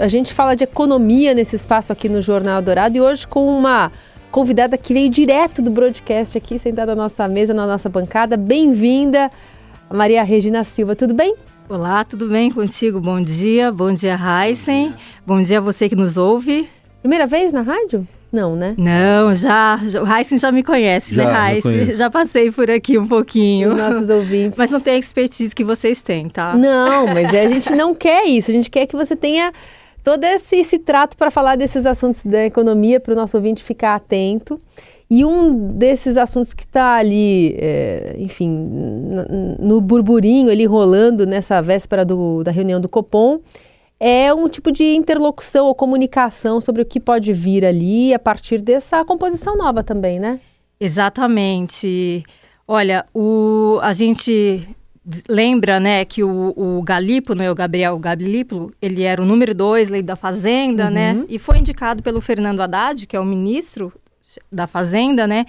A gente fala de economia nesse espaço aqui no Jornal Dourado e hoje com uma convidada que veio direto do broadcast aqui, sentada na nossa mesa, na nossa bancada. Bem-vinda, Maria Regina Silva. Tudo bem? Olá, tudo bem contigo? Bom dia, bom dia, Heisen. Bom dia a você que nos ouve. Primeira vez na rádio? Não, né? Não, já. já o Heisen já me conhece, já, né, Heisen? Já, já, passei por aqui um pouquinho. Os nossos ouvintes. Mas não tem a expertise que vocês têm, tá? Não, mas a gente não quer isso. A gente quer que você tenha todo esse, esse trato para falar desses assuntos da economia para o nosso ouvinte ficar atento. E um desses assuntos que está ali, é, enfim, no burburinho ali rolando nessa véspera do, da reunião do Copom, é um tipo de interlocução ou comunicação sobre o que pode vir ali a partir dessa composição nova também, né? Exatamente. Olha, o, a gente lembra, né, que o, o Galípolo, né, o Gabriel Galípolo, ele era o número dois lei da Fazenda, né, uhum. né, e foi indicado pelo Fernando Haddad, que é o ministro da Fazenda, né,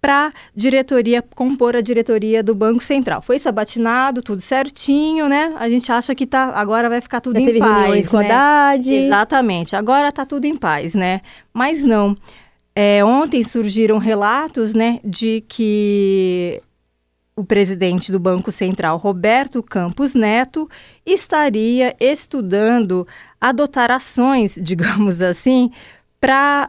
para diretoria compor a diretoria do Banco Central. Foi sabatinado, tudo certinho, né? A gente acha que tá agora vai ficar tudo Já em teve paz, com né? Haddad. Exatamente. Agora tá tudo em paz, né? Mas não. É, ontem surgiram relatos, né, de que o presidente do Banco Central, Roberto Campos Neto, estaria estudando adotar ações, digamos assim, para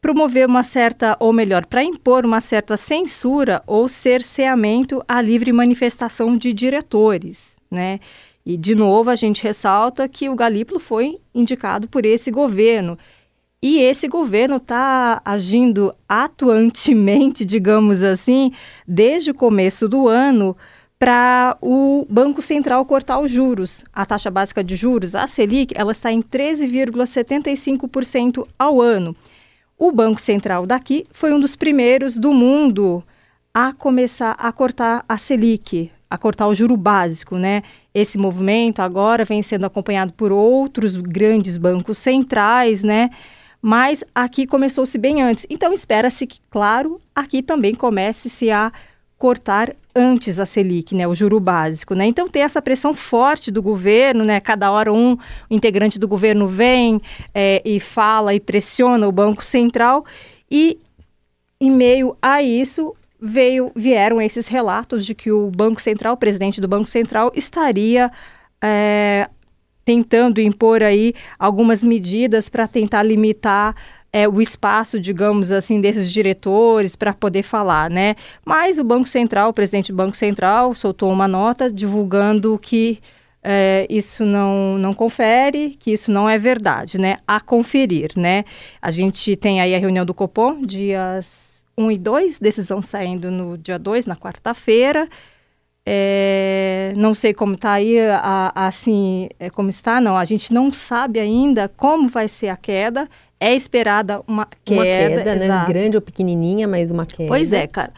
promover uma certa, ou melhor, para impor uma certa censura ou cerceamento à livre manifestação de diretores, né? E, de novo, a gente ressalta que o Galípolo foi indicado por esse governo. E esse governo está agindo atuantemente, digamos assim, desde o começo do ano, para o Banco Central cortar os juros. A taxa básica de juros, a Selic, ela está em 13,75% ao ano. O Banco Central daqui foi um dos primeiros do mundo a começar a cortar a Selic, a cortar o juro básico, né? Esse movimento agora vem sendo acompanhado por outros grandes bancos centrais, né? Mas aqui começou-se bem antes. Então espera-se que, claro, aqui também comece-se a cortar antes a Selic, né, o juro básico, né? Então tem essa pressão forte do governo, né? Cada hora um integrante do governo vem é, e fala e pressiona o Banco Central e em meio a isso veio vieram esses relatos de que o Banco Central, o presidente do Banco Central, estaria é, tentando impor aí algumas medidas para tentar limitar é, o espaço, digamos assim, desses diretores para poder falar, né? Mas o Banco Central, o presidente do Banco Central, soltou uma nota divulgando que é, isso não, não confere, que isso não é verdade, né? A conferir, né? A gente tem aí a reunião do Copom, dias 1 e 2, decisão saindo no dia 2, na quarta-feira. É, não sei como está aí, a, a, assim, é, como está, não. A gente não sabe ainda como vai ser a queda. É esperada uma queda. Uma queda, né? Grande ou pequenininha, mas uma queda. Pois é, cara.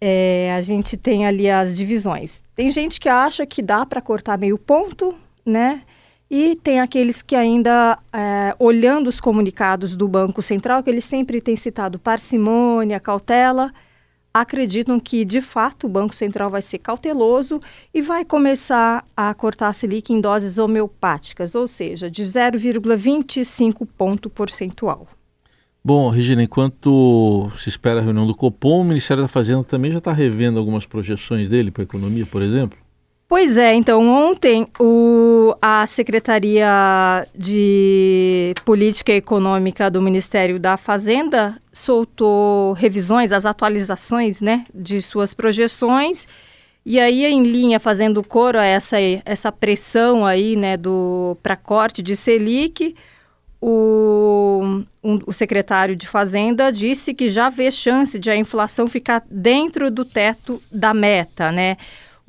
É, a gente tem ali as divisões. Tem gente que acha que dá para cortar meio ponto, né? E tem aqueles que ainda, é, olhando os comunicados do Banco Central, que eles sempre têm citado parcimônia, cautela, acreditam que, de fato, o Banco Central vai ser cauteloso e vai começar a cortar a Selic em doses homeopáticas, ou seja, de 0,25 ponto percentual. Bom, Regina, enquanto se espera a reunião do Copom, o Ministério da Fazenda também já está revendo algumas projeções dele para a economia, por exemplo? Pois é, então ontem o, a Secretaria de Política Econômica do Ministério da Fazenda soltou revisões, as atualizações né, de suas projeções. E aí, em linha, fazendo coro a essa, essa pressão aí, né, para corte de Selic, o, um, o secretário de Fazenda disse que já vê chance de a inflação ficar dentro do teto da meta, né?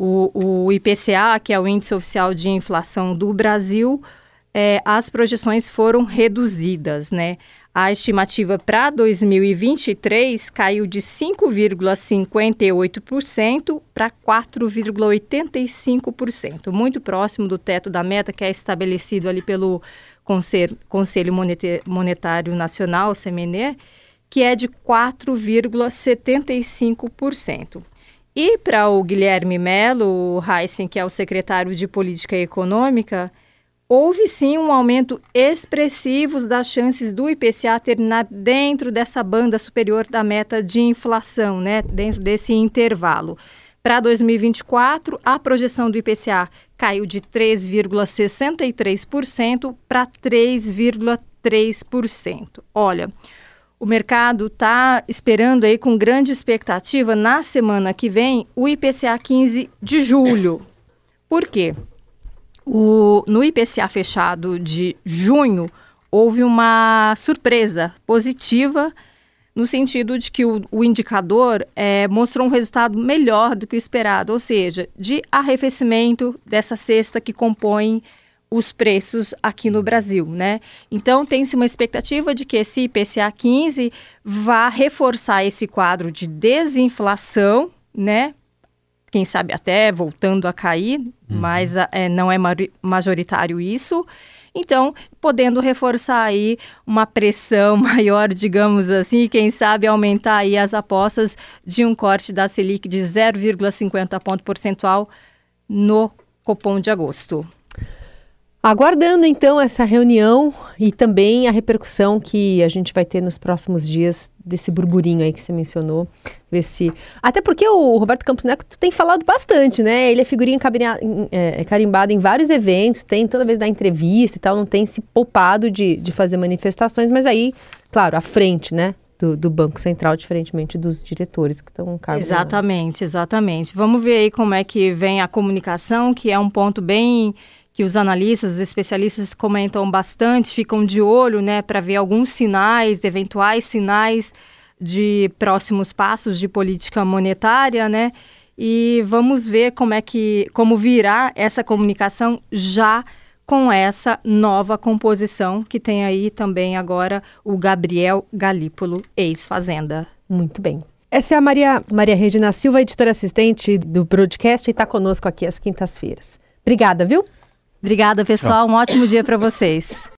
O, o IPCA, que é o Índice Oficial de Inflação do Brasil, é, as projeções foram reduzidas, né? A estimativa para 2023 caiu de 5,58% para 4,85%, muito próximo do teto da meta que é estabelecido ali pelo Conselho, Conselho Monetário Nacional, CMNE, que é de 4,75%. E para o Guilherme Melo, o Heisen, que é o secretário de Política Econômica, houve sim um aumento expressivo das chances do IPCA terminar dentro dessa banda superior da meta de inflação, né? Dentro desse intervalo. Para 2024, a projeção do IPCA caiu de 3,63% para 3,3%. Olha, o mercado está esperando aí com grande expectativa na semana que vem o IPCA 15 de julho. Por quê? O, no IPCA fechado de junho, houve uma surpresa positiva no sentido de que o, o indicador é, mostrou um resultado melhor do que o esperado, ou seja, de arrefecimento dessa cesta que compõe os preços aqui no Brasil, né? Então tem-se uma expectativa de que esse IPCA 15 vá reforçar esse quadro de desinflação, né? Quem sabe até voltando a cair, uhum. mas é, não é majoritário isso. Então, podendo reforçar aí uma pressão maior, digamos assim, quem sabe aumentar aí as apostas de um corte da Selic de 0,50 ponto percentual no Copom de agosto. Aguardando então essa reunião e também a repercussão que a gente vai ter nos próximos dias desse burburinho aí que você mencionou, ver se até porque o Roberto Campos Neto tem falado bastante, né? Ele é figurinha é, é, carimbada em vários eventos, tem toda vez da entrevista e tal, não tem se poupado de, de fazer manifestações, mas aí, claro, à frente, né? Do, do, Banco Central, diferentemente dos diretores que estão cargo. Exatamente, exatamente. Vamos ver aí como é que vem a comunicação, que é um ponto bem que os analistas, os especialistas comentam bastante, ficam de olho, né, para ver alguns sinais, eventuais sinais de próximos passos de política monetária, né? E vamos ver como é que como virá essa comunicação já com essa nova composição que tem aí também agora o Gabriel Galípolo, ex-fazenda. Muito bem. Essa é a Maria, Maria Regina Silva, editora assistente do broadcast e está conosco aqui às quintas-feiras. Obrigada, viu? Obrigada, pessoal. Um ótimo dia para vocês.